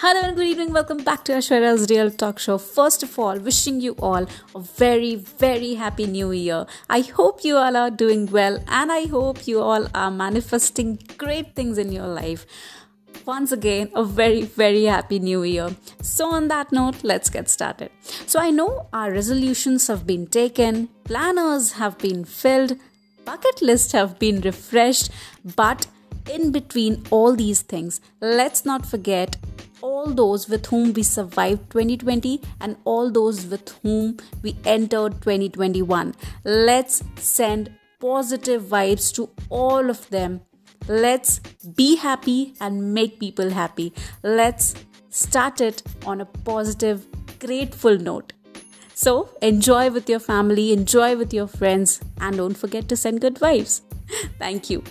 Hello and good evening. Welcome back to Ashwarya's Real Talk Show. First of all, wishing you all a very, very happy new year. I hope you all are doing well and I hope you all are manifesting great things in your life. Once again, a very, very happy new year. So, on that note, let's get started. So, I know our resolutions have been taken, planners have been filled, bucket lists have been refreshed, but in between all these things, let's not forget all those with whom we survived 2020 and all those with whom we entered 2021. Let's send positive vibes to all of them. Let's be happy and make people happy. Let's start it on a positive, grateful note. So, enjoy with your family, enjoy with your friends, and don't forget to send good vibes. Thank you.